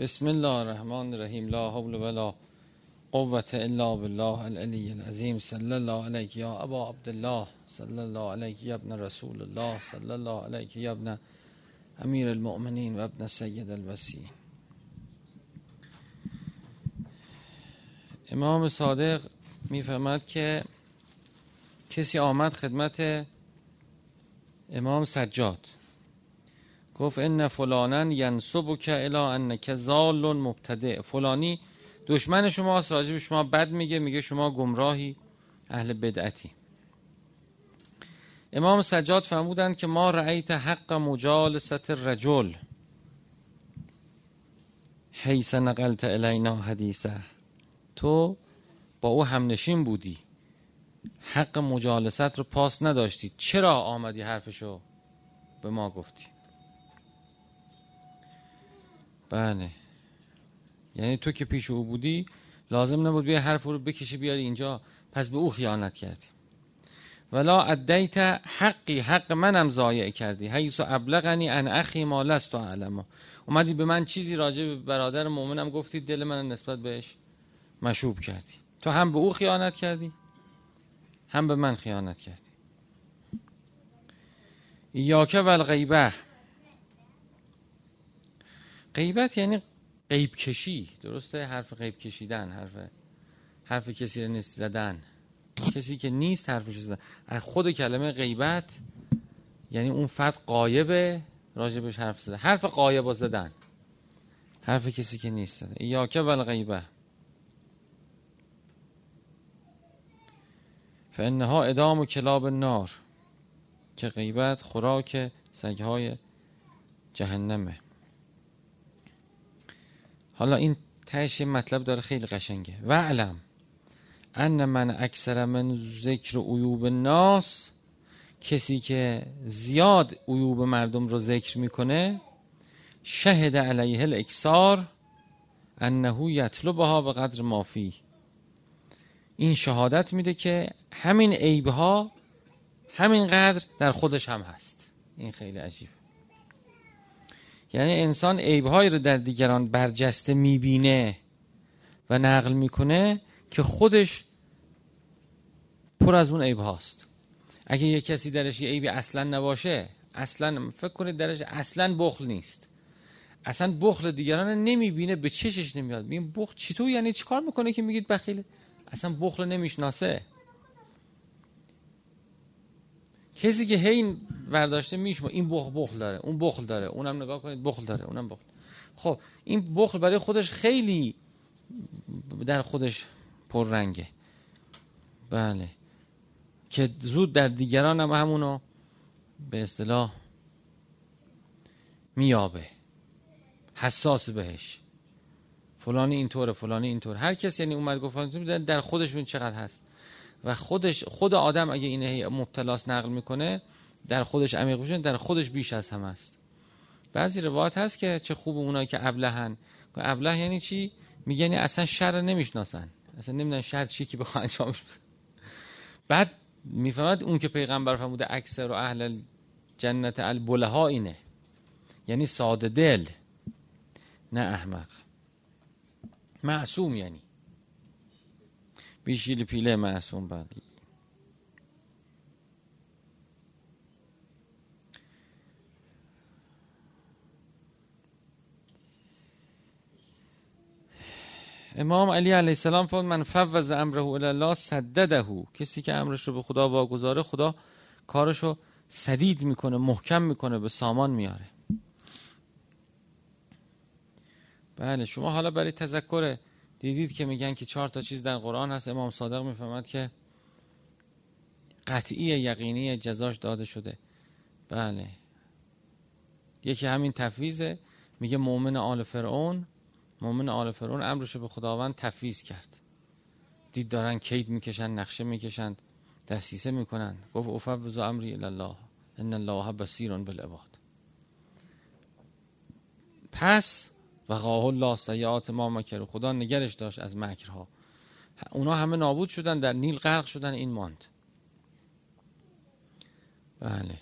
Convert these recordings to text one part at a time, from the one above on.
بسم الله الرحمن الرحیم. لا حول ولا قوة الا بالله العلی العظیم. صلی الله علیک یا ابا عبدالله صلی الله علیک یا ابن رسول الله صلی الله علیک یا ابن امیر المؤمنین و ابن سید الوسی امام صادق می‌فهمد که کسی آمد خدمت امام سجاد. گفت ان فلانا ینسبک الى انک زال مبتدع. فلانی دشمن شماست راجع به شما بد میگه میگه شما گمراهی اهل بدعتی. امام سجاد فرمودند که ما رأیت حق مجالست الرجل. حیث نقلت الینا حدیثه. تو با او همنشین بودی. حق مجالست رو پاس نداشتی. چرا آمدی حرفشو به ما گفتی؟ بله. یعنی تو که پیش او بودی لازم نبود بیا حرف رو بکشی بیاری اینجا. پس به او خیانت کردی. ولا ادیت حقی حق منم ضایع کردی. حیث ابلغنی ان اخی ما لست اعلم اومدی به من چیزی راجع به برادر مؤمنم گفتی دل من نسبت بهش مشوب کردی. تو هم به او خیانت کردی هم به من خیانت کردی. ایاکه و الغیبه. غیبت یعنی غیب کشی درسته؟ حرف غیب کشیدن حرف حرف کسی رو نیست زدن. کسی که نیست حرفش زدن. خود کلمه غیبت یعنی اون فرد قایبه راجبش حرف زدن حرف قایب زدن. حرف کسی که نیست زدن ایاکه و الغیبه فانها ادام و کلاب نار که غیبت خوراک سگهای جهنمه. حالا این تهش مطلب داره خیلی قشنگه. و علم ان من اکثر من ذکر عیوب الناس کسی که زیاد عیوب مردم رو ذکر می‌کنه شهد علیه الاکثار انه یطلبها به قدر مافی این شهادت میده که همین عیبها همین قدر در خودش هم هست. این خیلی عجیب یعنی انسان عیبهایی رو در دیگران برجسته می‌بینه و نقل می‌کنه که خودش پر از اون عیب هاست. اگه یه کسی درش یه عیبی اصلا نباشه اصلا فکر کنید درش اصلا بخل نیست. اصلا بخل دیگران نمی‌بینه به چشش نمیاد. میگه بخل چطور؟ یعنی چیکار می‌کنه که میگید بخیله؟ اصلا بخل نمی‌شناسه. کسی که هی برداشته میشم این بخل بخل داره. اون بخل داره. اونم نگاه کنید بخل داره. اونم بخل. خب این بخل برای خودش خیلی در خودش پررنگه. بله. که زود در دیگران هم همونو به اصطلاح میابه حساس بهش. فلانی اینطوره فلانی اینطور هر کس یعنی اومد گفت در خودش ببین چقدر هست. و خودش خود آدم اگه اینه مبتلاس نقل می‌کنه در خودش عمیق بشه در خودش بیش از هم است. بعضی روایت هست که چه خوب اونایی که ابلهن. ابله یعنی چی؟ میگن یعنی اصلا شر نمی‌شناسن. اصلا نمی‌دونن شر چی که بخوان انجام بعد می‌فهمد اون که پیغمبر فرموده اکثر و اهل جنت البلها اینه. یعنی ساده دل نه احمق. معصوم یعنی. بیشیل پیله معصوم بعدی امام علی علیه السلام فرمود من فوض امره الی الله سدده کسی که امرش رو به خدا واگذاره خدا کارش رو سدید می‌کنه محکم می‌کنه به سامان میاره بله شما حالا برای تذکر دیدید که میگن که چهار تا چیز در قرآن هست. امام صادق می‌فهمد که قطعی یقینی جزاش داده شده. بله. یکی همین تفویزه میگه مؤمن آل فرعون مؤمن آل فرعون امرش به خداوند تفویض کرد. دید دارن کید می‌کشن نقشه می‌کشن دستیسه می‌کنن. گفت افوض امری الله ان الله بصیر بالعباد. پس وقاه الله سیعات ما مکر خدا نگرش داشت از مکرها. اونا همه نابود شدن در نیل غرق شدن این ماند. بله.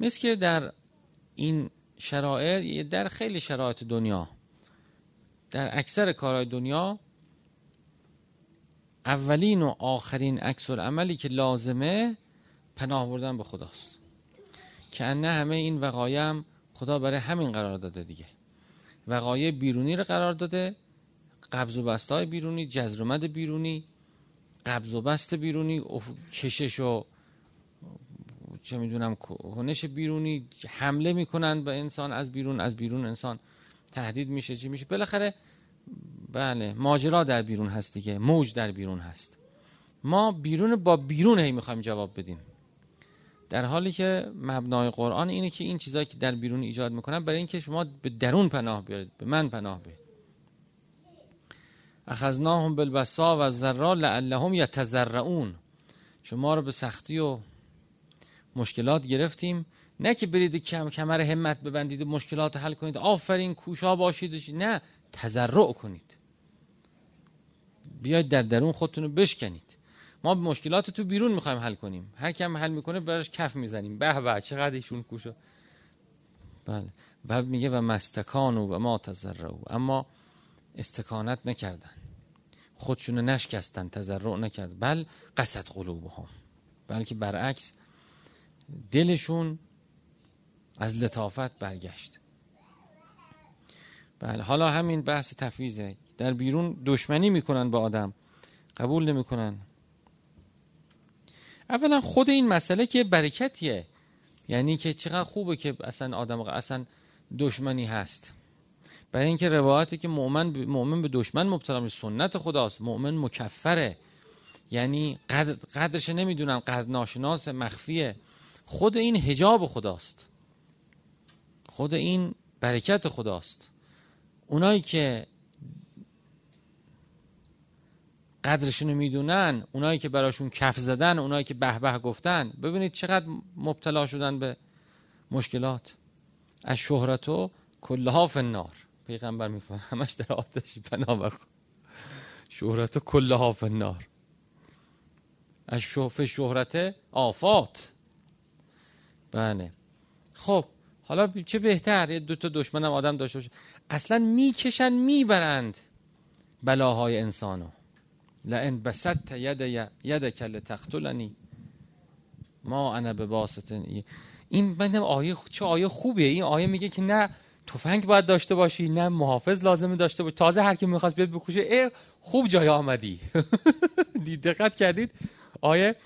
مثل که در این شرایط در خیلی شرایط دنیا در اکثر کارهای دنیا اولین و آخرین عکس عملی که لازمه پناه بردن به خداست. که نه همه این وقایم خدا برای همین قرار داده دیگه. وقایع بیرونی رو قرار داده قبض و بست های بیرونی جزرومد بیرونی قبض و بست بیرونی کشش و چه می‌دونم کنش بیرونی حمله می‌کنن به انسان از بیرون از بیرون انسان تهدید میشه چی میشه؟ بالاخره بله ماجرا در بیرون هست دیگه موج در بیرون هست. ما بیرون با بیرون هی می‌خوایم جواب بدیم. در حالی که مبنای قرآن اینه که این چیزایی که در بیرون ایجاد می‌کنن برای اینکه شما به درون پناه بیارید به من پناه بیارید. اخذناهم بالبسا و ذرا لعلهم یتزرعون شما رو به سختی و مشکلات گرفتیم. نه که برید کم کمر همت ببندید و مشکلات حل کنید. آفرین کوشا باشید نه تزرع کنید. بیاید در درون خودتون رو بشکنید. ما مشکلات تو بیرون می‌خوایم حل کنیم. هر کم حل می‌کنه براش کف می‌زنیم. به به چقدر ایشون کوشا. بله. و میگه و مستکانو و ما تزرعو اما استکانت نکردن. خودشونو نشکستن تزرع نکرد بل قصد قلوبهم. بلکه برعکس دلشون از لطافت برگشت. بله حالا همین بحث تفویضه. در بیرون دشمنی می‌کنن با آدم. قبول نمی‌کنن. اولا خود این مسئله که برکتیه. یعنی که چقدر خوبه که اصلا آدم اصلا دشمنی هست. برای اینکه روایتی که مؤمن مؤمن به دشمن مبتلا میشه سنت خداست. مؤمن مکفره. یعنی قدر قدرش نمی‌دونن قدر ناشناس مخفیه. خود این هجاب خداست. خود این برکت خداست. اونایی که قدرشون می‌دونن اونایی که براشون کف زدن اونایی که به به گفتن ببینید چقدر مبتلا شدن به مشکلات. از شهرت و کلها فنار پیغمبر میفهم همش در آتشی پناه شهرت و کلها فنار از شوف شهرت آفات. بله. خب حالا چه بهتر؟ یه دو تا دشمنم آدم داشته باشه. اصلا می‌کشن می‌برند بلاهای انسانو. لئن بسطت ید یدک لتقتلنی. ما انا به باستن این من آیه چه آیه خوبیه. این آیه میگه که نه تفنگ باید داشته باشی نه محافظ لازمه داشته باشی. تازه هر کی می‌خواست بیاد بکشه ای خوب جای آمدی. دقت کردید؟ آیه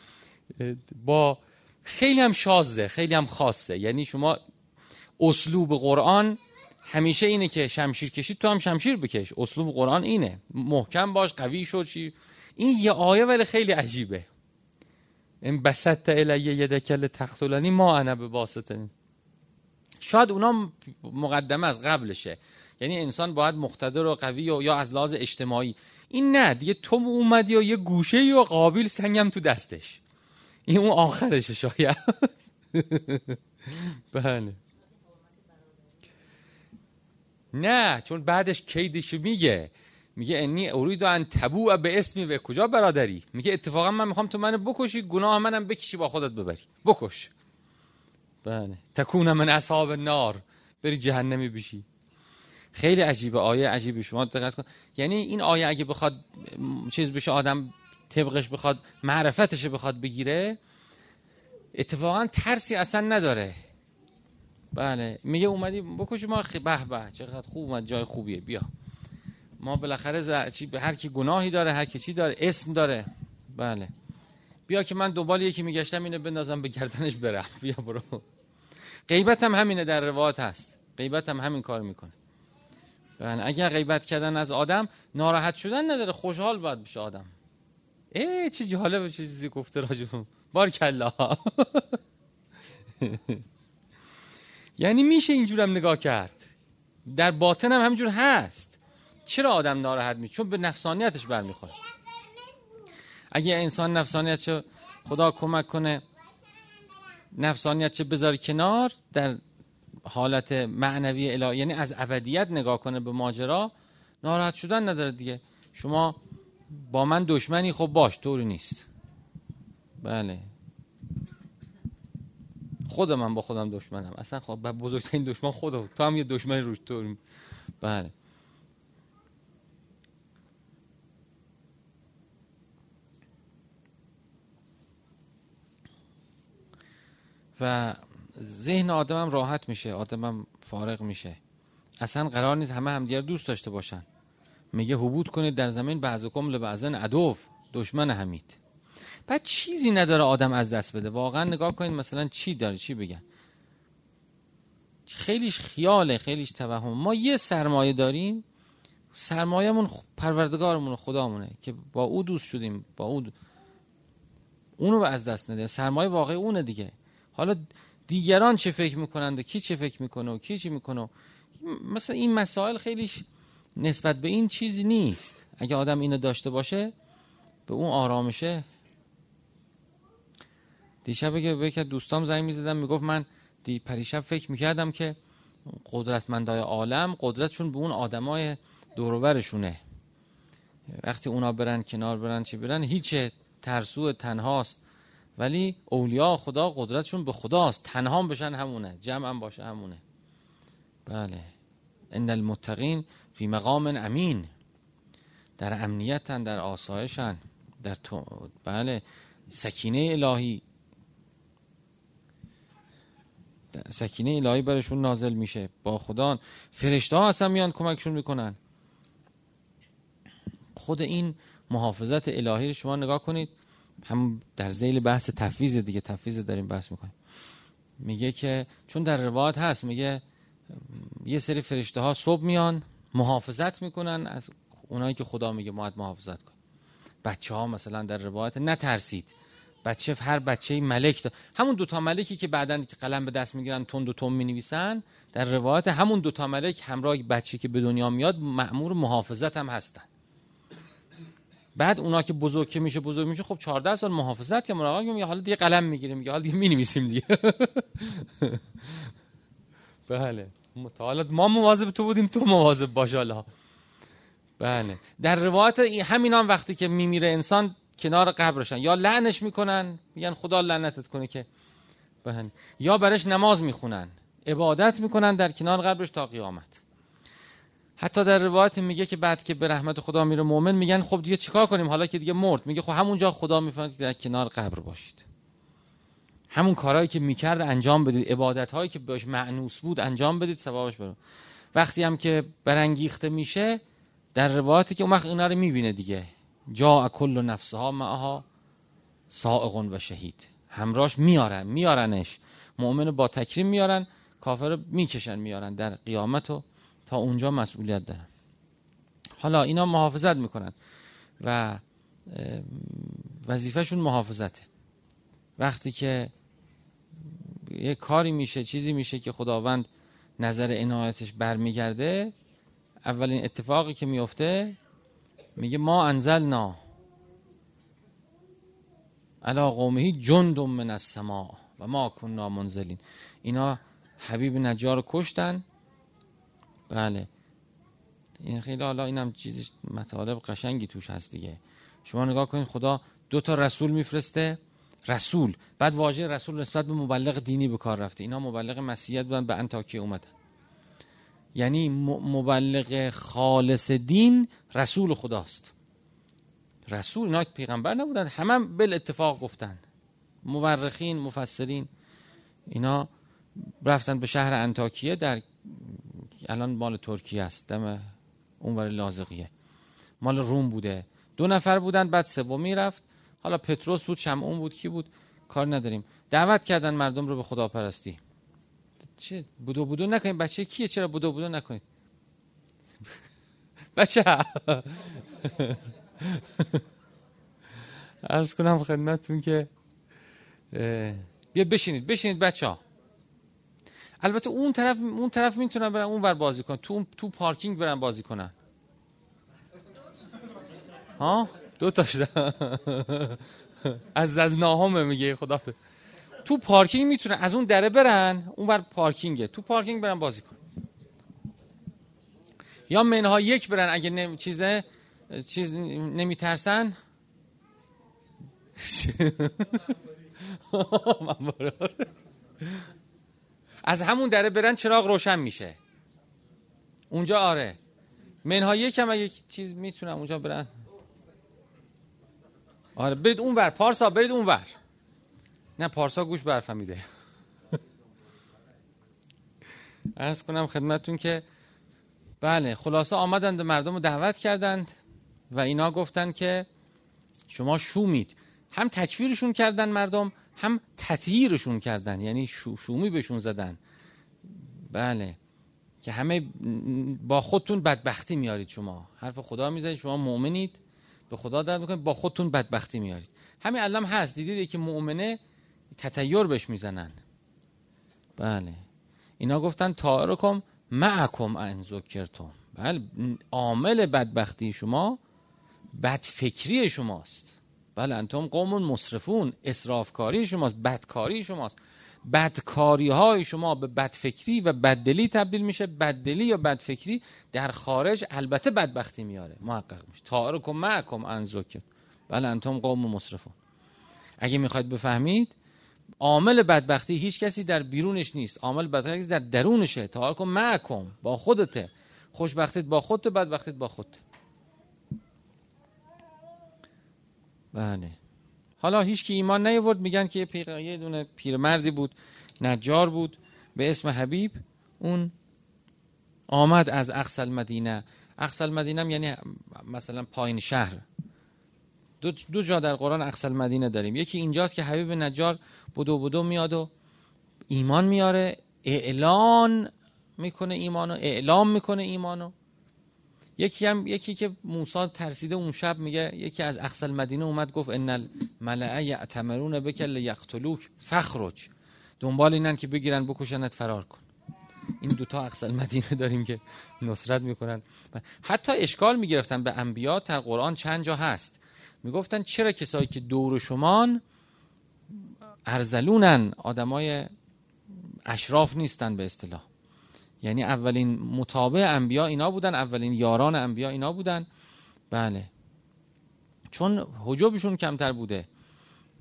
با خیلی هم شازه خیلی هم خاصه. یعنی شما اسلوب قرآن همیشه اینه که شمشیر کشید تو هم شمشیر بکش. اسلوب قرآن اینه. محکم باش قوی شد چی. این یه آیه ولی خیلی عجیبه. این بسط الیه یدکل تقتلانی ما انا به باستن شاید اونا مقدمه از قبلشه. یعنی انسان باید مقتدر و قوی و یا از لحاظ اجتماعی. این نه دیگه تو اومدی و یه گوشه و قابل سنگم تو دستش. این اون آخرشه شاید. بله. نه چون بعدش کیدش میگه. میگه انی ارید ان تبو به اسمی و کجا برادری؟ میگه اتفاقا من می‌خوام تو منو بکشی گناه منم بکشی با خودت ببری. بکش. بله. تکون من اصحاب نار بری جهنمی بشی. خیلی عجیبه. آیه عجیبه. شما دقت کن. یعنی این آیه اگه بخواد چیز بشه آدم طبقش بخواد معرفتش بخواد بگیره اتفاقا ترسی اصلا نداره. بله میگه اومدی بکش ما به به چقدر خوب اومد جای خوبیه بیا. ما بالاخره ز... چی... هر کی گناهی داره هر کی چی داره اسم داره. بله. بیا که من دنبال یکی میگشتم اینو بندازم به گردنش برم. بیا برو. غیبت هم همینه در روایت هست. غیبت هم همین کار می‌کنه. بله اگر غیبت کردن از آدم ناراحت شدن نداره خوشحال باید بشه آدم. ای چه جالب چیزی گفته راجبون بار کلا یعنی میشه اینجورم نگاه کرد. در باطن هم همینجور هست. چرا آدم ناراحت می چون به نفسانیتش برمیخوره. اگه انسان نفسانیتش خدا کمک کنه نفسانیتش بذار کنار در حالت معنوی الهی یعنی از ابدیت نگاه کنه به ماجرا ناراحت شدن نداره دیگه. شما با من دشمنی خب باش طوری نیست. بله. خود من با خودم دشمنم. اصلا خب بزرگترین دشمن خودم تو هم یه دشمن روش تو بله. و ذهن آدمم راحت میشه آدمم فارغ میشه. اصلا قرار نیست همه همدیگر دوست داشته باشن. میگه حبود کنید در زمین بعضکم لبعضن عدو دشمن همید بعد چیزی نداره آدم از دست بده. واقعا نگاه کنید مثلا چی داره چی بگن. خیلیش خیاله خیلیش توهم. ما یه سرمایه داریم سرمایهمون پروردگارمون خدامونه که با او دوست شدیم با او دو... اونو از دست نده. سرمایه واقعی اونه دیگه. حالا دیگران چه فکر می‌کنند و کی چه فکر می‌کنه و کی چی می‌کنه مثلا این مسائل خیلیش نسبت به این چیزی نیست. اگه آدم اینو داشته باشه به اون آرامشه. دیشب که به دوستام زنگ می‌زدم می‌گفت من دی پریشب فکر می‌کردم که قدرتمندای عالم قدرتشون به اون آدمای دورورشونه. وقتی اونا برن کنار برن چی برن هیچ ترسو تنهاست. ولی اولیاء خدا قدرتشون به خداست. تنها بشن همونه جمع هم باشه همونه. بله. ان المتقین فی مقام امین. در امنیتن در آسایشن در تو بله سکینه الهی. سکینه الهی برشون نازل میشه. با خدا. فرشته ها اصلا میان کمکشون می‌کنن. خود این محافظت الهی رو شما نگاه کنید. هم در زیل بحث تفویض دیگه تفویض داریم بحث می‌کنیم. میگه که چون در روایت هست میگه یه سری فرشته ها صبح میان محافظت می‌کنن از اونایی که خدا میگه باید محافظت کن بچه ها مثلا در روایت نترسید. بچه هر بچه ملک دا. همون دوتا ملکی که بعدا قلم به دست می‌گیرن تند و تون می‌نویسن در روایت همون دوتا ملک همراه بچه که به دنیا میاد مأمور محافظت هم هستن. بعد اونا که بزرگ که میشه بزرگ میشه خب 14 سال محافظت که مراقب میگه حالا دیگه قلم می‌گیریم میگه حالا دیگه می‌نویسیم دیگه. بله. متعالت ما مواظب تو بودیم تو مواظب باش حالا. بله. در روایت همین هم وقتی که میمیره انسان کنار قبرشن. یا لعنش می‌کنن میگن خدا لعنتت کنه که بهن. یا برش نماز می‌خونن. عبادت می‌کنن در کنار قبرش تا قیامت. حتی در روایت میگه که بعد که به رحمت خدا میره مؤمن میگن خب دیگه چیکار کنیم؟ حالا که دیگه مرد. میگه خب همونجا خدا می‌فهمه که در کنار قبر باشید. همون کارهایی که می‌کرد انجام بدید. عبادت هایی که بهش معنوس بود انجام بدید ثوابش برو وقتی هم که برانگیخته میشه در روایتی که اون وقت اینا رو می‌بینه دیگه. جا کل نفسها معها سائق و شهید. همراش میارن میارنش. مؤمن با تکریم میارن کافر می‌کشن میارن در قیامت و تا اونجا مسئولیت دارن. حالا اینا محافظت می‌کنن و وظیفهشون محافظته. وقتی که یه کاری میشه چیزی میشه که خداوند نظر عنایتش برمیگرده اولین اتفاقی که میفته میگه ما انزلنا علا قومهی جند من السماء و ما کننا منزلین. اینا حبیب نجار کشتن. بله. این خیلی حالا اینم چیزی مطالب قشنگی توش هست دیگه. شما نگاه کنید خدا دو تا رسول میفرسته. رسول. بعد واژه رسول نسبت به مبلغ دینی به کار رفته. اینا مبلغ مسیحیت بودن به انتاکیه اومدن. یعنی مبلغ خالص دین رسول خداست. رسول اینا پیغمبر نبودن همه هم بل اتفاق گفتن. مورخین مفسرین اینا رفتن به شهر انتاکیه در الان مال ترکیه است دم اونور لازقیه. مال روم بوده. دو نفر بودن بعد سومی رفت حالا پتروس بود شمعون بود کی بود؟ کار نداریم. دعوت کردن مردم رو به خدا پرستی چه بودو بودو نکنید. بچه کیه؟ چرا بودو بودو نکنید؟ بچه ارز کنم خدمتتون که بیا بشینید. بشینید بچه ها. البته اون طرف اون طرف می‌تونن برن اون ور بازی کنن. تو تو پارکینگ برن بازی کنن. ها؟ دو تاش از از ناهمه میگه خدا تو پارکینگ می‌تونن از اون دره برن اون بر پارکینگه. تو پارکینگ برن بازی کن یا منها یک برن اگه نمی چیزه چیز نمیترسن. از همون دره برن چراغ روشن میشه. اونجا آره. منها یکم اگه چیز می‌تونم اونجا برن. آره برید اون ور پارسا برید اون ور نه پارسا گوش برفهمیده ارز کنم خدمتون که بله خلاصه آمدند مردم رو دعوت کردند و اینا گفتند که شما شومید. هم تکفیرشون کردن مردم هم تطهیرشون کردن. یعنی شو شومی بهشون زدن. بله. که همه با خودتون بدبختی میارید شما. حرف خدا می‌زنید شما مؤمنید. به خدا در می‌کنید با خودتون بدبختی میارید. همین علم هست. دیدید که مؤمنه تطیر بهش می‌زنن. بله. اینا گفتن طائرکم معکم ان بله. عامل بدبختی شما بدفکری شماست. بله. انتم قوم مصرفون اسرافکاری شماست. بدکاری شماست. بدکاری های شما به بدفکری و بددلی تبدیل میشه. بددلی یا بدفکری در خارج البته بدبختی میاره. محقق میشه. طائرکم معکم ان ذکر بله انتم قوم مصرفون. اگه می‌خواید بفهمید عامل بدبختی هیچ کسی در بیرونش نیست. عامل بدبختی در درونشه. تا کن معکم با خودته. خوشبختیت با خودت بدبختیت با خودت. بله. حالا هیچ کی ایمان نیورد میگن که یه, یه دونه پیرمردی بود نجار بود به اسم حبیب. اون آمد از اقصل مدینه اقصل مدینه یعنی مثلا پایین شهر. دو, دو جا در قرآن اقصل مدینه داریم. یکی اینجاست که حبیب نجار بدو بدو میاد و ایمان میاره اعلان می‌کنه ایمانو اعلام می‌کنه ایمانو. یکی هم یکی که موسی ترسیده اون شب میگه یکی از اقصل مدینه اومد گفت ان الملائه یعتمرون بک لیقتلوک فخرج. دنبال اینن که بگیرن بکشنت فرار کن. این دوتا اقصل مدینه داریم که نصرت می‌کنن. حتی اشکال می‌گرفتن به انبیا در قرآن چند جا هست. می‌گفتن چرا کسایی که دور شمان ارزلونن؟ آدمای اشراف نیستن به اصطلاح. یعنی اولین مطابع انبیا اینا بودن اولین یاران انبیا اینا بودن. بله. چون حجوبشون کمتر بوده.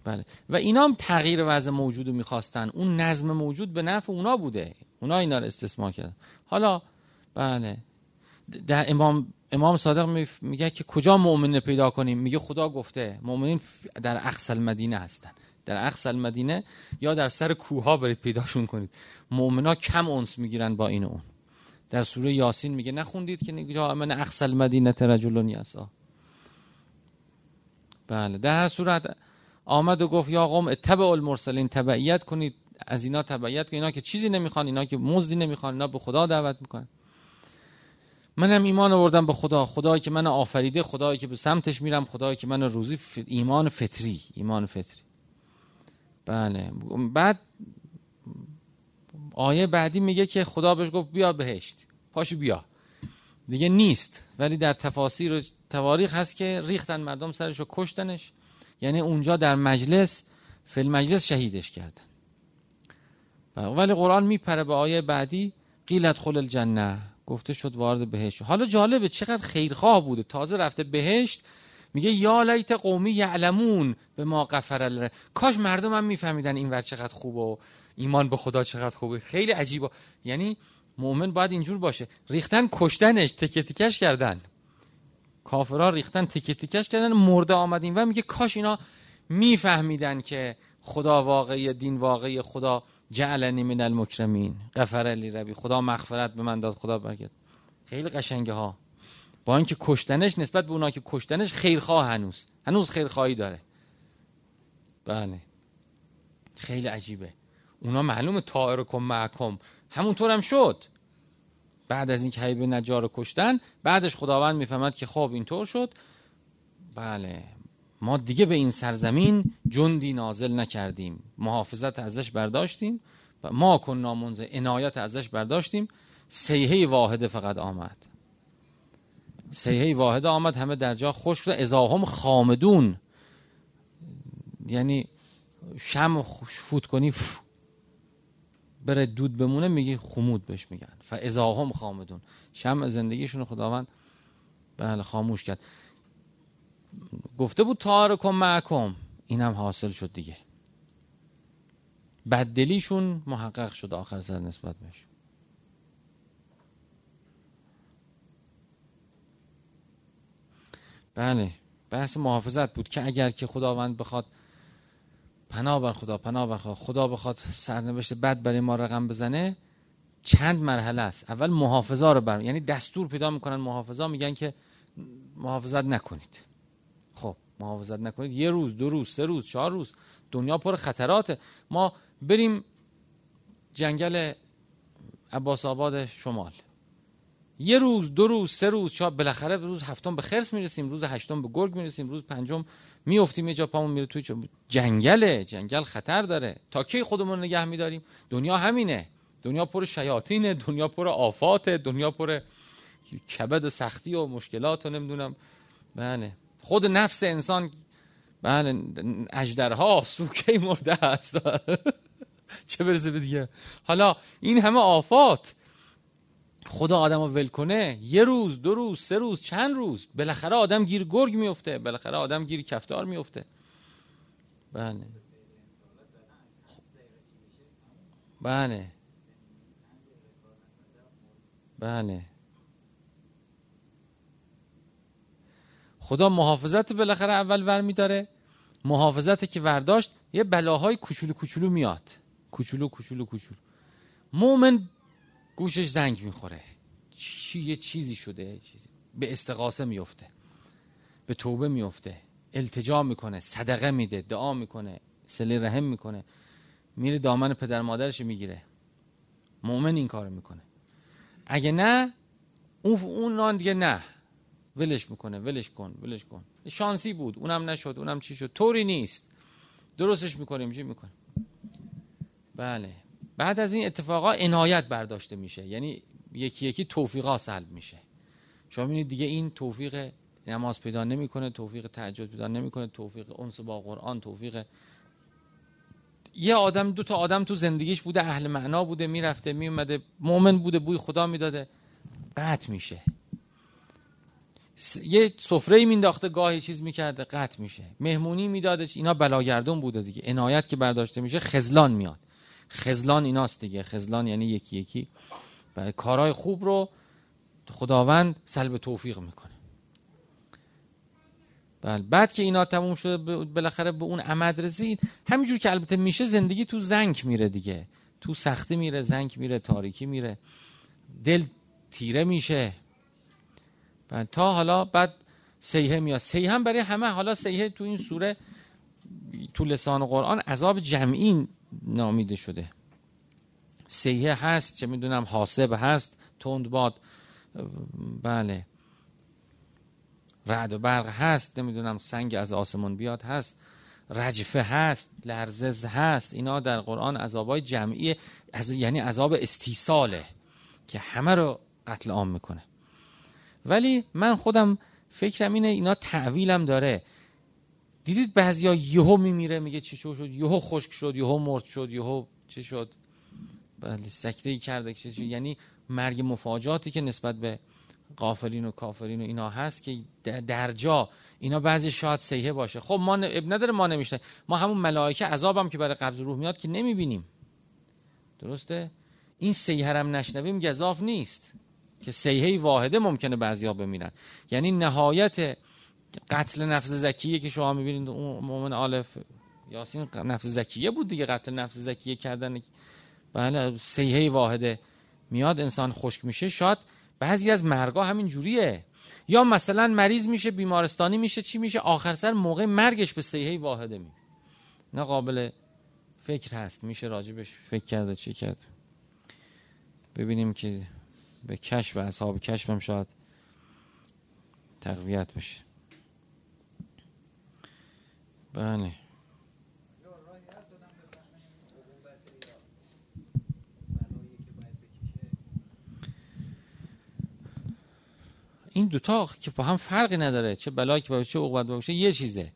بله. و اینا هم تغییر وضع موجود رو می‌خواستن. اون نظم موجود به نفع اونا بوده. اونا اینا رو استثمار کردن. حالا بله. در امام امام صادق میگه که کجا مؤمن پیدا کنیم؟ میگه خدا گفته مؤمنین در اقصل مدینه هستن. در اقصل مدینه یا در سر کوها برید پیداشون کنید. مؤمنا کم اونس می‌گیرن با این اون. در سوره یاسین میگه نخوندید که نگه من اقصل مدینه رجل یسا بله در هر صورت آمد و گفت یا قوم اتبع المرسلین تبعیت کنید. از اینا تبعیت کنید. اینا که چیزی نمی‌خوان اینا که مزدی نمی‌خوان اینا به خدا دعوت می‌کنن. منم ایمان آوردم به خدا. خدایی که من آفریده خدایی که به سمتش میرم خدایی که من روزی ایمان فطری ایمان فطری. بله. بعد آیه بعدی میگه که خدا بهش گفت بیا بهشت. پاشو بیا. دیگه نیست. ولی در تفاسیر و تواریخ هست که ریختن مردم سرش رو کشتنش. یعنی اونجا در مجلس فیل مجلس شهیدش کردن. ولی قرآن میپره به آیه بعدی قیلت خل الجنه. گفته شد وارد بهشت حالا جالبه چقدر خیرخواه بوده. تازه رفته بهشت میگه یا لیت قومی یعلمون به ما غفر کاش مردم هم میفهمیدن این ور چقدر خوبه و ایمان به خدا چقدر خوبه. خیلی عجیبه. یعنی مؤمن باید اینجور باشه. ریختن کشتنش تکه تکش کردن. کافرا ریختن تکه تکش کردن مرده آمدین و میگه کاش اینا میفهمیدن که خدا واقعی دین واقعی خدا جعلنی من المکرمین. غفر لی ربی. خدا مغفرت به من داد خدا برگرد خیلی قشنگه ها. با اینکه کشتنش نسبت به اونا که کشتنش خیرخواه هنوز. هنوز خیرخواهی داره. بله. خیلی عجیبه. اونا معلومه طائرکم معکم. همونطور هم شد. بعد از اینکه حیب نجار کشتن بعدش خداوند می‌فهمد که خب اینطور شد. بله. ما دیگه به این سرزمین جندی نازل نکردیم. محافظت ازش برداشتیم. و ما کن نامونزه عنایت ازش برداشتیم. سیهه واحده فقط آمد. سیهه واحده آمد همه در جا خوش شد. ازاهم خامدون. یعنی شم فوت کنی بره دود بمونه میگی خمود بهش میگن. ازاهم خامدون. شم زندگیشون خداوند بله خاموش کرد. گفته بود تارکم معکم. اینم حاصل شد دیگه. بددلیشون محقق شد آخر سر نسبت بهش. بله بحث محافظت بود که اگر که خداوند بخواد پناه بر خدا پناه بر خدا خدا بخواد سرنوشت بد برای ما رقم بزنه چند مرحله است. اول محافظا رو بر یعنی دستور پیدا می‌کنن محافظا میگن که محافظت نکنید. خب محافظت نکنید. یه روز دو روز سه روز چهار روز دنیا پر خطراته ما بریم جنگل عباس آباد شمال. یه روز دو روز سه روز چهار بالاخره روز هفتم به خرس می‌رسیم روز هشتم به گرگ می‌رسیم روز پنجم میافتیم یه جا پامون میره توی جنگله جنگل خطر داره. تا کی خودمون نگه میداریم؟ دنیا همینه. دنیا پر شیاطینه دنیا پر آفات دنیا پر کبد و سختی و مشکلات و نمی‌دونم. بله. خود نفس انسان بله اجدرها سوکه مرده هست چه برسه به دیگه؟ حالا این همه آفات. خدا آدم رو ول کنه یه روز دو روز سه روز چند روز بالاخره آدم گیر گرگ میفته بالاخره آدم گیر کفتار میفته. بله. بله. بله. خدا محافظت بالاخره اول ور میداره. محافظت که ورداشت یه بلاهای کوچولو کوچولو میاد. کوچولو کوچولو کوچولو. مومن گوشش زنگ می‌خوره. چی یه چیزی شده چیزی. به استقاسه میفته به توبه میفته التجا می‌کنه صدقه میده دعا می‌کنه سلی رحم می‌کنه. میره دامن پدر مادرش می‌گیره. مؤمن این کارو می‌کنه. اگه نه اون اون نان دیگه نه. ولش می‌کنه ولش کن ولش کن. شانسی بود اونم نشد اونم چی شد. طوری نیست. درستش می‌کنیم چی می‌کنه بله. بعد از این اتفاقا عنایت برداشته میشه. یعنی یکی یکی توفیقا سلب میشه. شما می‌بینید دیگه این توفیق نماز پیدا نمی‌کنه توفیق تهجد پیدا نمی‌کنه توفیق انس با قرآن توفیق یه آدم دو تا آدم تو زندگیش بوده اهل معنا بوده می‌رفته میومده مؤمن بوده بوی خدا می‌داده. قطع میشه. یه سفره مینداخته گاهی چیز می‌کرده قطع میشه. مهمونی می‌داده اینا بلاگردون بوده دیگه. عنایت که برداشته میشه خزلان میاد. خزلان ایناست دیگه. خزلان یعنی یکی یکی. برای کارهای خوب رو خداوند سلب توفیق می‌کنه. بله بعد که اینا تموم شده بالاخره به اون عمد رسید همینجور که البته میشه زندگی تو زنگ میره دیگه. تو سختی میره زنگ میره تاریکی میره. دل تیره میشه. بله تا حالا بعد سیه میاد. سیه هم برای همه حالا سیه تو این سوره تو لسان قرآن عذاب جمعی نامیده شده. سیه هست چه می‌دونم حاسب هست تند باد بله. رعد و برق هست نمی‌دونم سنگ از آسمان بیاد هست. رجفه هست لرزز هست. اینا در قرآن عذابای جمعی از یعنی عذاب استیصاله که همه رو قتل عام می‌کنه. ولی من خودم فکرم اینه اینا تعویلم داره. دیدید بعضیا یهو میمیره میگه چی شد؟ یهو خشک شد یهو مرد شد یهو چی شد؟ بله سکته ای کرده چی یعنی مرگ مفاجاتی که نسبت به قافلین و کافرین و اینا هست که در جا اینا بعضی شاید سیحه باشه. خب ما اب نداره ما نمیشه ما همون ملائکه عذابم که برای قبض روح میاد که نمی‌بینیم. درسته؟ این سیحه هم نشنویم گذاف نیست که سیحه واحده ممکنه بعضیا بمیرن یعنی نهایت قتل نفس زکیه که شما می‌بینید اون مومن آلف یاسین نفس زکیه بود دیگه قتل نفس زکیه کردن. بله سیحه واحده میاد انسان خشک میشه. شاید بعضی از مرگا همین جوریه. یا مثلا مریض میشه بیمارستانی میشه چی میشه؟ آخر سر موقع مرگش به سیحه واحده می نه قابل فکر هست. میشه راجبش فکر کرده چی کرد. ببینیم که به کشف و اصحاب کشف هم شاید تقویت بشه. بله. این دوتا که با هم فرقی نداره چه بلایی که باشه چه عقوبت باشه یه چیزه.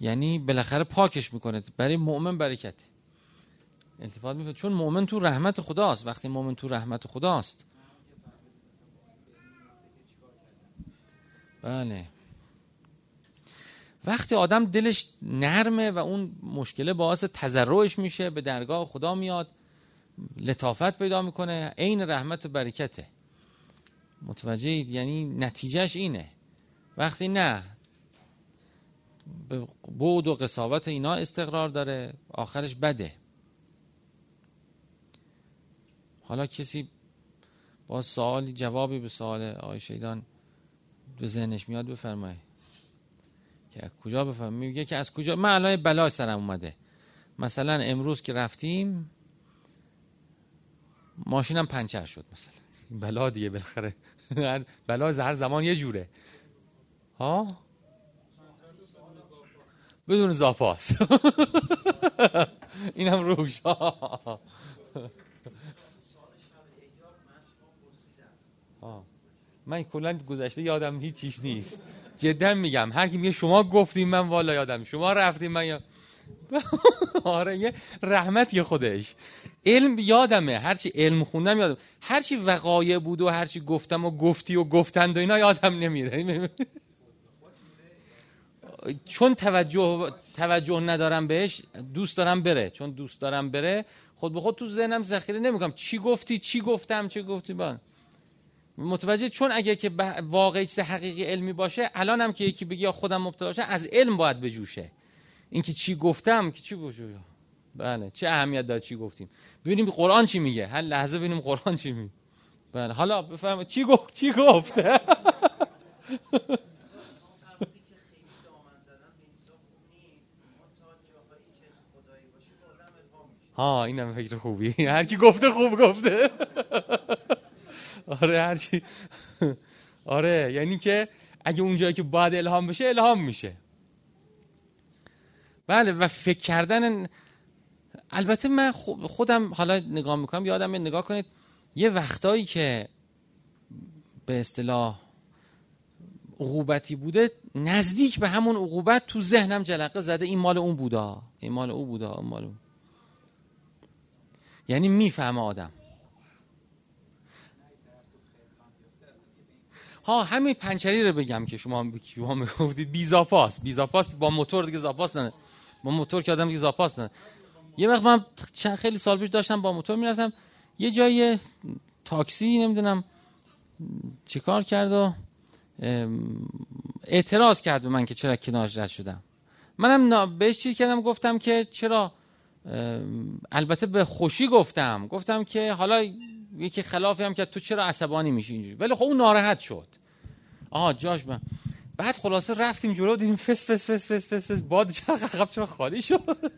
یعنی بالاخره پاکش می‌کنه برای مؤمن برکت. التفات میفته چون مؤمن تو رحمت خداست. وقتی مؤمن تو رحمت خداست. بله. وقتی آدم دلش نرمه و اون مشکله باعث تذرعش میشه به درگاه خدا میاد لطافت پیدا می‌کنه عین رحمت و برکته. متوجه یعنی نتیجهش اینه. وقتی نه به بود و قصاوت اینا استقرار داره آخرش بده. حالا کسی با سوالی جوابی به سوال آقای شیدان به ذهنش میاد بفرمایید. که کجا بفهم میگه که از کجا من الان بلا سرم اومده. مثلا امروز که رفتیم ماشینم پنچر شد مثلا. بلا دیگه بالاخره. بلا هر زمان یه جوره. ها؟ بدون زاپاس. اینم روش من کلا گذشته یادم هیچ چیز نیست. جدا میگم. هر کی میگه شما گفتیم من والا یادم شما رفتیم من یا... آره یه رحمتی خودش. علم یادمه. هرچی علم خوندم یادم. هرچی وقایع بود و هرچی گفتم و گفتی و گفتند و اینا یادم نمیره. چون توجه توجه ندارم بهش دوست دارم بره. چون دوست دارم بره خود به خود تو ذهنم ذخیره نمی‌کنم. چی گفتی چی گفتم چی گفتی؟ با متوجه چون اگه که واقعی چیز حقیقی علمی باشه الان هم که یکی بگی خودم مبتلا باشه از علم باید بجوشه. اینکه چی گفتم که چی بوشه بله چه اهمیت داره چی گفتیم؟ ببینیم قرآن چی میگه. هر لحظه ببینیم قرآن چی میگه. بله حالا بفرمایید. چی گفت؟ چی گفته ها اینم فکر خوبی. هر کی گفته خوب گفته. آره هرچی آره یعنی که اگه اونجایی که باید الهام بشه الهام میشه. بله و فکر کردن البته من خودم حالا نگاه می‌کنم یادم نگاه کنید یه وقتایی که به اصطلاح عقوبتی بوده نزدیک به همون عقوبت تو ذهنم جلقه زده. این مال اون بودا. این مال او بودا این مال اون. یعنی می‌فهمه آدم. ها همین پنچری رو بگم که شما شما می‌گفتید. بی زاپاس. بی زاپاس با موتور دیگه زاپاس نه. با موتور که آدم دیگه زاپاس نه. یه وقت من چند خیلی سال پیش داشتم با موتور می‌رفتم. یه جای تاکسی نمی‌دونم چیکار کرد و اعتراض کرد به من که چرا کنارش رد شدم. منم بهش چی کردم گفتم که چرا البته به خوشی گفتم. گفتم که حالا یکی خلافی هم که تو چرا عصبانی میشی اینجوری؟ ولی خب اون ناراحت شد. آها جاش من. بعد خلاصه رفتیم جلو دیدیم فس فس فس فس فس, فس باد عقب چرا خالی شد؟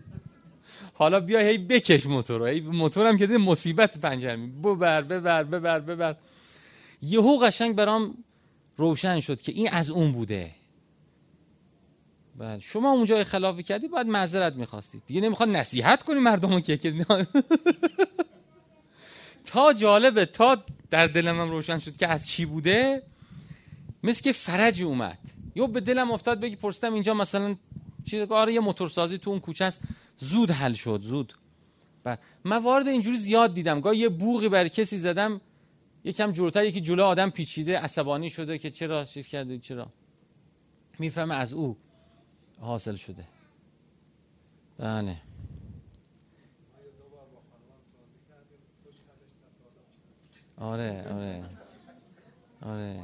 حالا بیا هی بکش موتور هی موتورم که دیدم مصیبت پنجر می ببر ببر ببر ببر. یهو قشنگ برام روشن شد که این از اون بوده. بله شما اونجا خلافی کردی باید معذرت می‌خواستید دیگه نمی‌خواد نصیحت کنی مردمو که تا جالبه تا در دلم هم روشن شد که از چی بوده مثل که فرج اومد. یا به دلم افتاد بگی پرستم اینجا مثلا چی آره یه موتورسازی تو اون کوچه است. زود حل شد زود. بعد موارد اینجوری زیاد دیدم. گاه یه بوغی بر کسی زدم یکم جلوتر یکی جلو آدم پیچیده عصبانی شده که چرا چیز کرده چرا؟ می‌فهمه از او حاصل شده. بله. آره آره آره.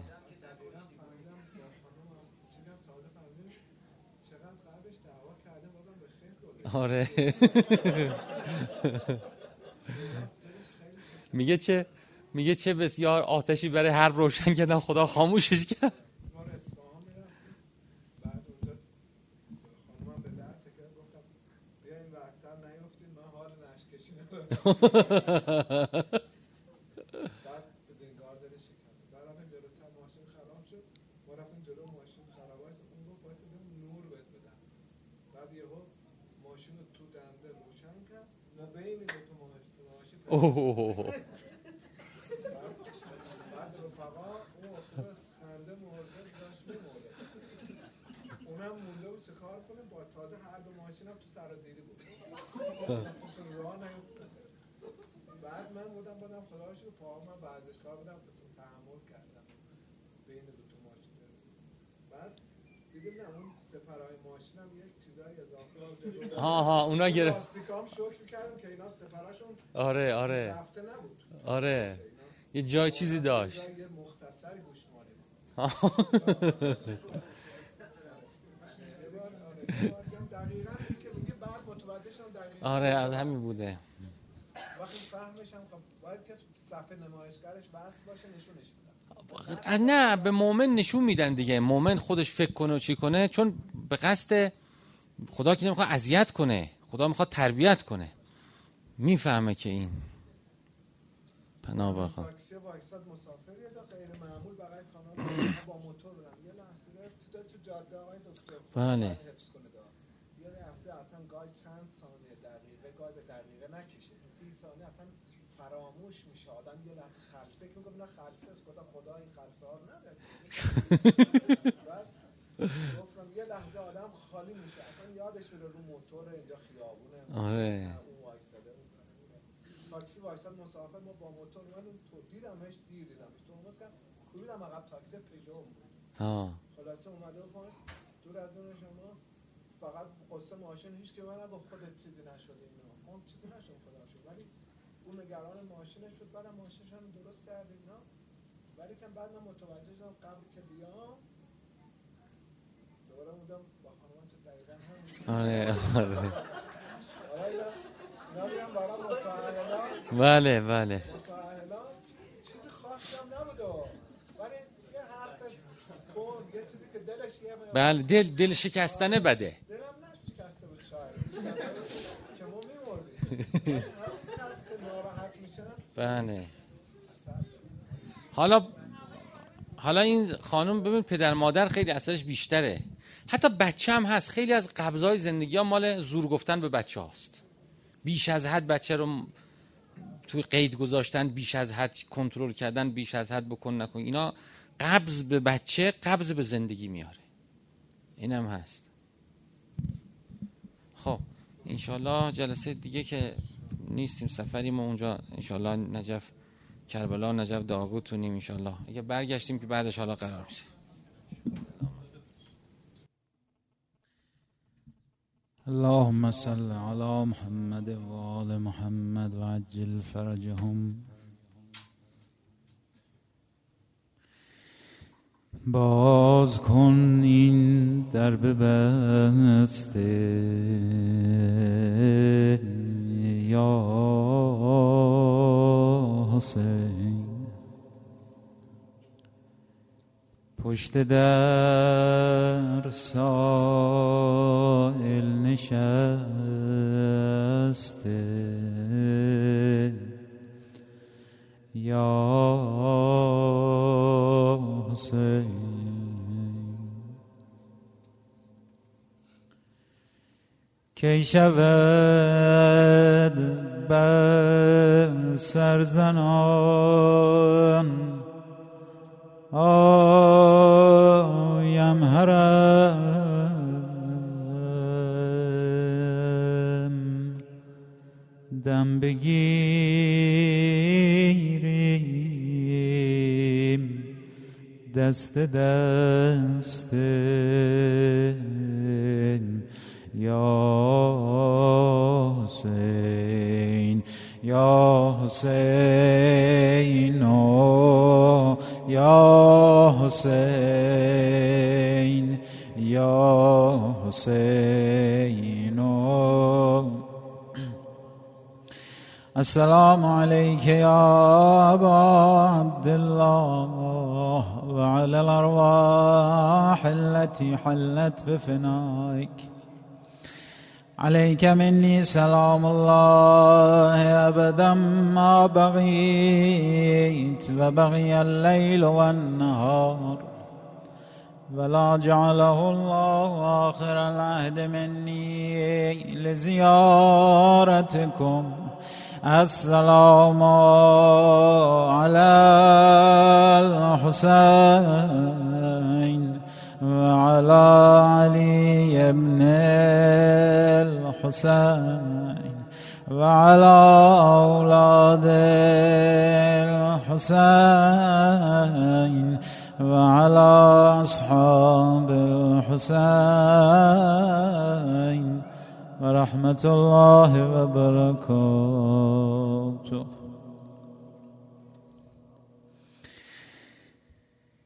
آره. میگه چه میگه چه بسیار آتشی برای هر روشن کردن خدا خاموشش کرد. اوه اونم مونده بود چه کار کنه با تازه هر دو ماشین هم تو سرازیری بود راه بعد من بودم بودم خدا پا من ورزشکار بودم تحمل کردم بین دو تا ماشین بعد دیگه نه اون سپرهای ماشین هم یک ها ها اونا گرفت آره آره. نبود. آره. یه جای چیزی داشت. آره آره از همین بوده. وقتی فهمش هم خب باید کسی صفحه نمایشگرش بس باشه نشونش میدم نه به مؤمن نشون میدن دیگه. مؤمن خودش فکر کنه و چی کنه چون به قصد خدا که نمی‌خواد اذیت کنه. خدا می‌خواد تربیت کنه. می‌فهمه که این. پناه بخواد دکتر بله. فراموش میشه. آدم یه لحظه خلصه که میگم نه خلصه است. گفتم خدا این خلصه ها رو نداره. بعد گفتم یه لحظه آدم خالی میشه. رو موتور اینجا خیابونه. آره. اون وایساده تاکسی وایساد مسافر ما با موتور اومدیم تو دیدمش دیر دیدمش تو همون کرد کوبیدم عقب تاکسی پژو بود. ها خلاصه اومده و پایین. دور از اون شما فقط قصه ماشین هیچ که من نگفت خودت چیزی نشده اینا اون چیزی نشد خدا شد ولی اون نگران ماشینش بود بعدم ماشینش هم درست کرد اینا. ولی که بعد من متوجه شدم قبل که بیام دوباره بودم آره آره. بله بله. بله دل دل شکستنه بده. بله. حالا حالا این خانم ببین پدر مادر خیلی اثرش بیشتره. حتی بچه هم هست. خیلی از قبضای زندگی ها مال زور گفتن به بچه هاست. بیش از حد بچه رو توی قید گذاشتن بیش از حد کنترل کردن بیش از حد بکن نکن. اینا قبض به بچه قبض به زندگی میاره. اینم هست. خب انشالله جلسه دیگه که نیستیم سفری ما اونجا انشالله نجف کربلا نجف داغوتونیم انشالله. اگه برگشتیم که بعدش حالا قرار میشه. اللهم صل على محمد وآل محمد وعجل فرجهم. باز کن این در بسته. یا حسین. پشت در سائل نشسته. یا حسین کی شود بر سرزنان دست یا حسین یا حسین یا حسین یا حسین السلام عليك يا أبا عبد الله وعلى الأرواح التي حلت بفنائك. عليك مني سلام الله أبدا ما بغيت وبغي الليل والنهار. ولا جعله الله آخر العهد مني لزيارتكم. السلام على الحسين وعلى علي بن الحسين وعلى أولاد الحسين وعلى أصحاب الحسین و رحمت الله و برکاته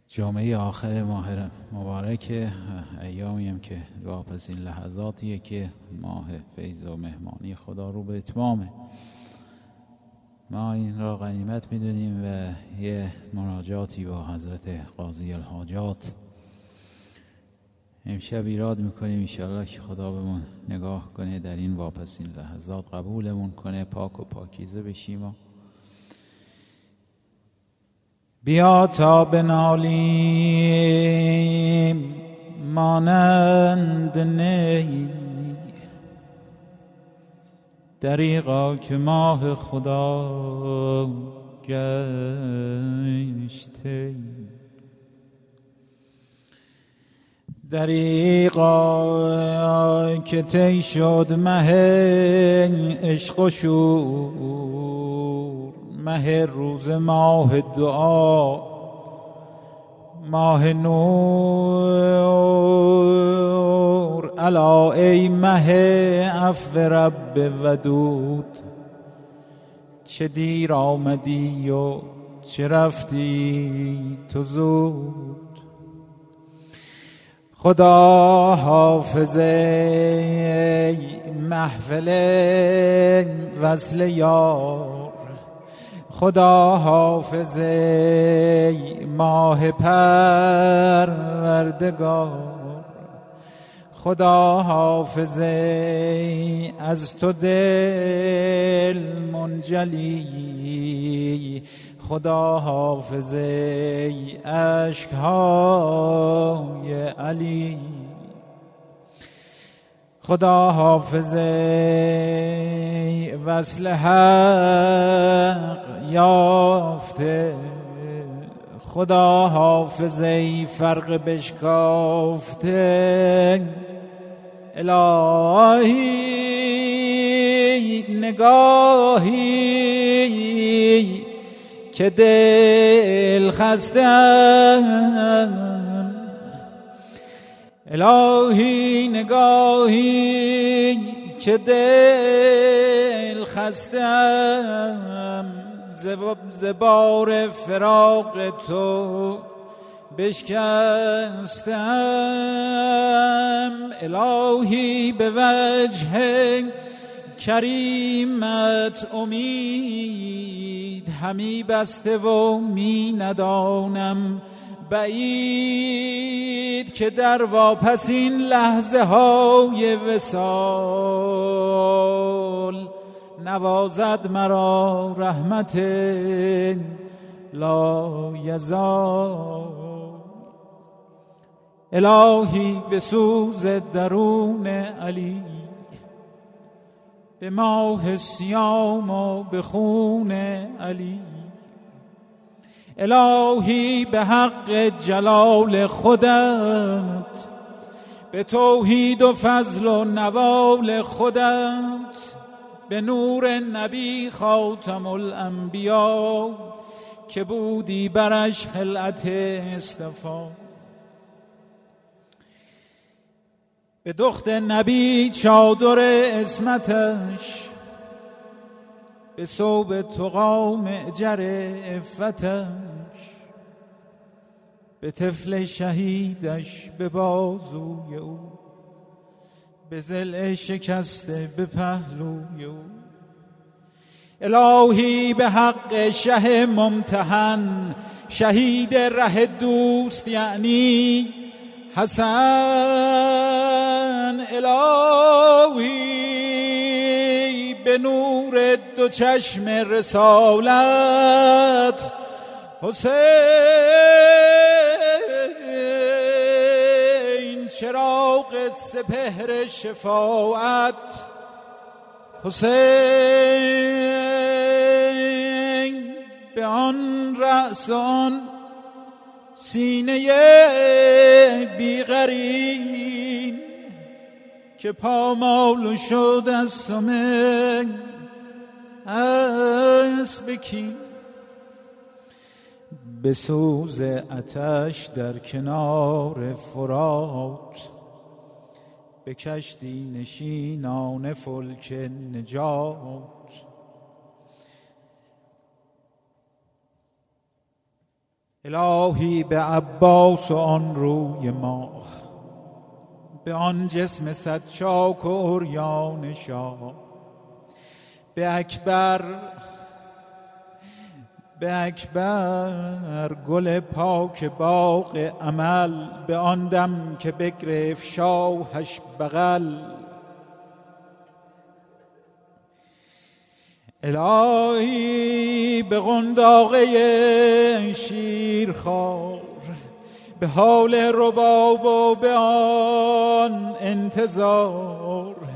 جامعه آخر ماه مبارک ایامیم که واپس این لحظاتیه که ماه فیض و مهمانی خدا رو به اتمامه. ما این را غنیمت می‌دونیم و یه مناجاتی با حضرت قاضی الحاجات امشب ایراد می‌کنیم انشاءالله که خدا بهمون نگاه کنه در این واپس این لحظات قبولمون کنه پاک و پاکیزه بشیم و بیا تا بنالیم مانند نی. دریقا که ماه خدا گشته. دریقا که تی شد مه عشق و شور. مه روز ماه دعا ماه نور. الا ای مه عفو رب ودود. چه دیر آمدی و چه رفتی تو زود. خدا حافظ محفل وصل یار. خدا حافظ ماه پروردگار. خدا حافظ از تو دل منجلی. خدا حافظ عشق های علی. خدا حافظ وصل حق یافته. خدا حافظ فرق بشکافته. الهی نگاهی که دل خستم. الهی نگاهی که دل خستم. زبار فراق تو بشکستم. الهی به وجه کریمت امید همی بسته و می ندانم. بعید که در واپس این لحظه های وسال نوازد مرا رحمت لا یزال الهی به سوز درون علی به ماه سیام و به خون علی. الهی به حق جلال خودت به توحید و فضل و نوال خودت به نور نبی خاتم الانبیا که بودی برش خلعت استفا به دخت نبی چادر اسمتش به صوب تقا معجر افتش به طفل شهیدش به بازوی او به زل شکسته به پهلوی او. الهی به حق شه ممتحن شهید ره دوست یعنی حسن. الهی به نور دو چشم رسالت. حسین چراغ سپهر شفاعت. حسین به آن رأس آن سینه بیغرین که پامال شد از سمه از بکین به سوز اتش در کنار فرات به کشتی نشینان فلک نجات. الهی به عباس و آن روی ماه به آن جسم صد چاک و عریان شاه. به اکبر به اکبر گل پاک باغ عمل به آن دم که بگرفت شاهش بغل. الهی به قنداقه شیرخوار به حال رباب و به آن انتظار.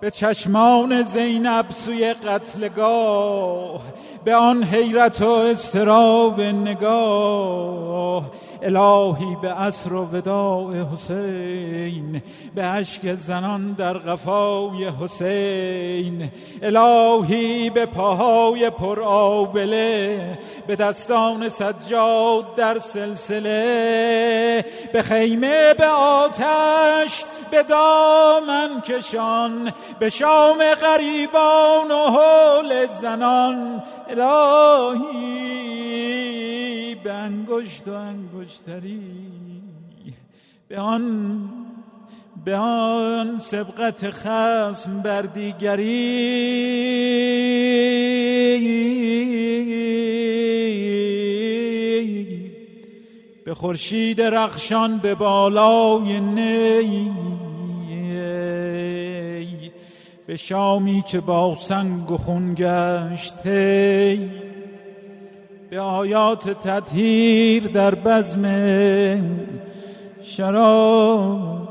به چشمان زینب سوی قتلگاه به آن حیرت و استراب نگاه. الهی به عصر و وداع حسین به عشق زنان در قفای حسین. الهی به پاهای پر آبله به دستان سجاد در سلسله. به خیمه به آتش به دامن کشان به شام غریبان و حول زنان. الهی به انگشت و انگشتری به آن به آن سبقت خسم بر دیگری. به خورشید رخشان به بالای نی. به شامی که با سنگ و خون گشت به آیات تطهیر در بزم شراب.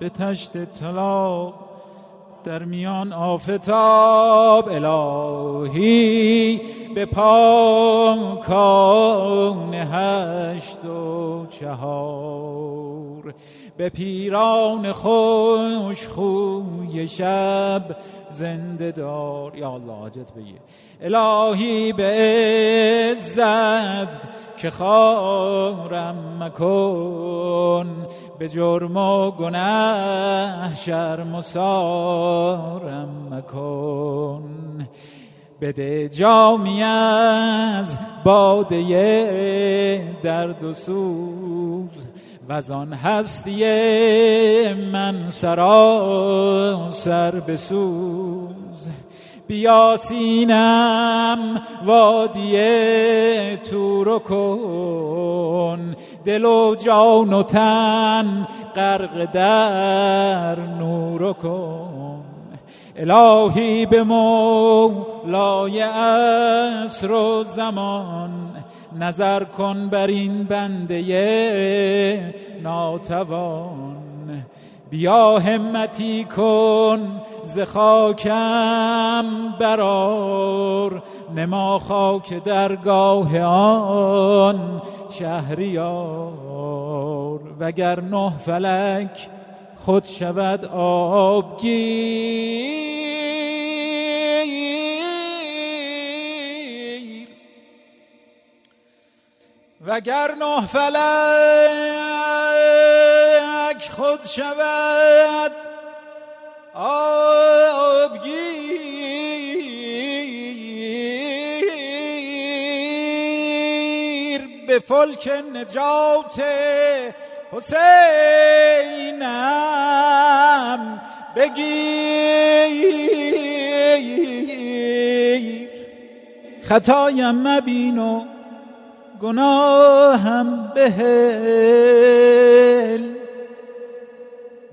به تشت طلاق در میان آفتاب الهی. به پاکان هشت و چهار. به پیران خوش خوی شب زنده دار. یا الله حاجت بگیر. الهی به عزت که خارم مکن. به جرم و گناه شرم و سارم مکن. بده جامی از باده درد و سوز. و آن هستی من سراسر بسوز بیا سینم وادی تو کن. دل و جان و تن غرق در نور کن. الهی به مولای عصر و زمان. نظر کن بر این بنده ناتوان. بیا همتی کن ز خاکم برار نما خاک درگاه آن شهریار. وگر نه فلک خود شود آبگیر. وگر نه فلک خود شود آبگیر به فلک نجات حسینم بگیر. خطایم مبین و گناهم بهل.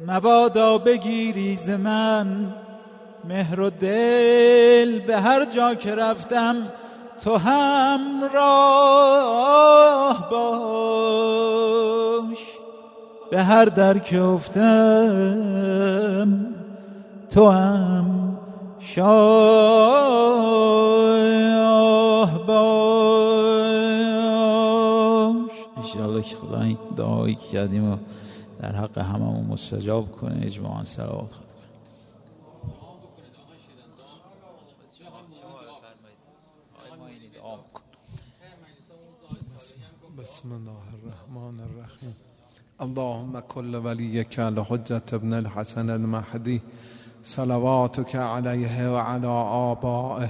مبادا بگیری ز من مهر و دل به هر جا که رفتم تو هم راه باش. به هر در که افتم تو هم شاه باش. انشاءالله که خدا این دعایی که کردیم و در حق هممون مستجاب کنه اجماعا سلوات خدا بسم الله الرحمن الرحیم. اللهم كل وليك لحجة ابن الحسن المهدي صلواتك عليه وعلى آبائه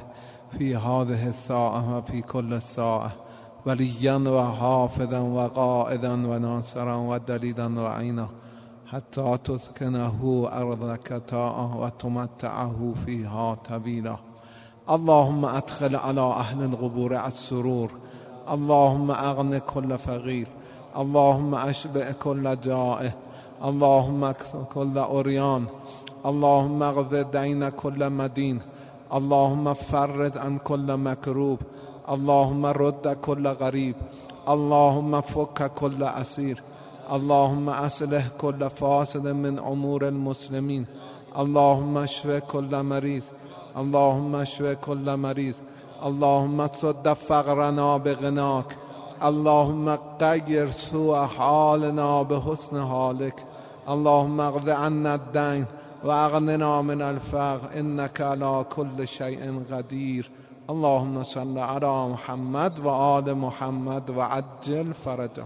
في هذه الساعة وفي كل الساعة. وليا وحافظا وقائدا وناصرا ودليلا وعينا حتى تسكنه أرضك طاعة وتمتعه فيها طويلا اللهم أدخل على أهل القبور السرور. اللهم أغن كل فقير اللهم أشبع كل جائع. اللهم اكثر كل أريان اللهم اغذ دين كل مدين اللهم فرج عن كل مكروب اللهم رد كل غريب اللهم فك كل أسير اللهم أصلح كل فاسد من أمور المسلمين اللهم اشف كل مريض اللهم اشف كل مريض اللهم تصد فقرنا بغناك اللهم غير سوء حالنا بحسن حالك اللهم اغض عنا الدين واغننا من الفقر انك على كل شيء قدير اللهم صل على محمد وآل محمد وعجل فرجه.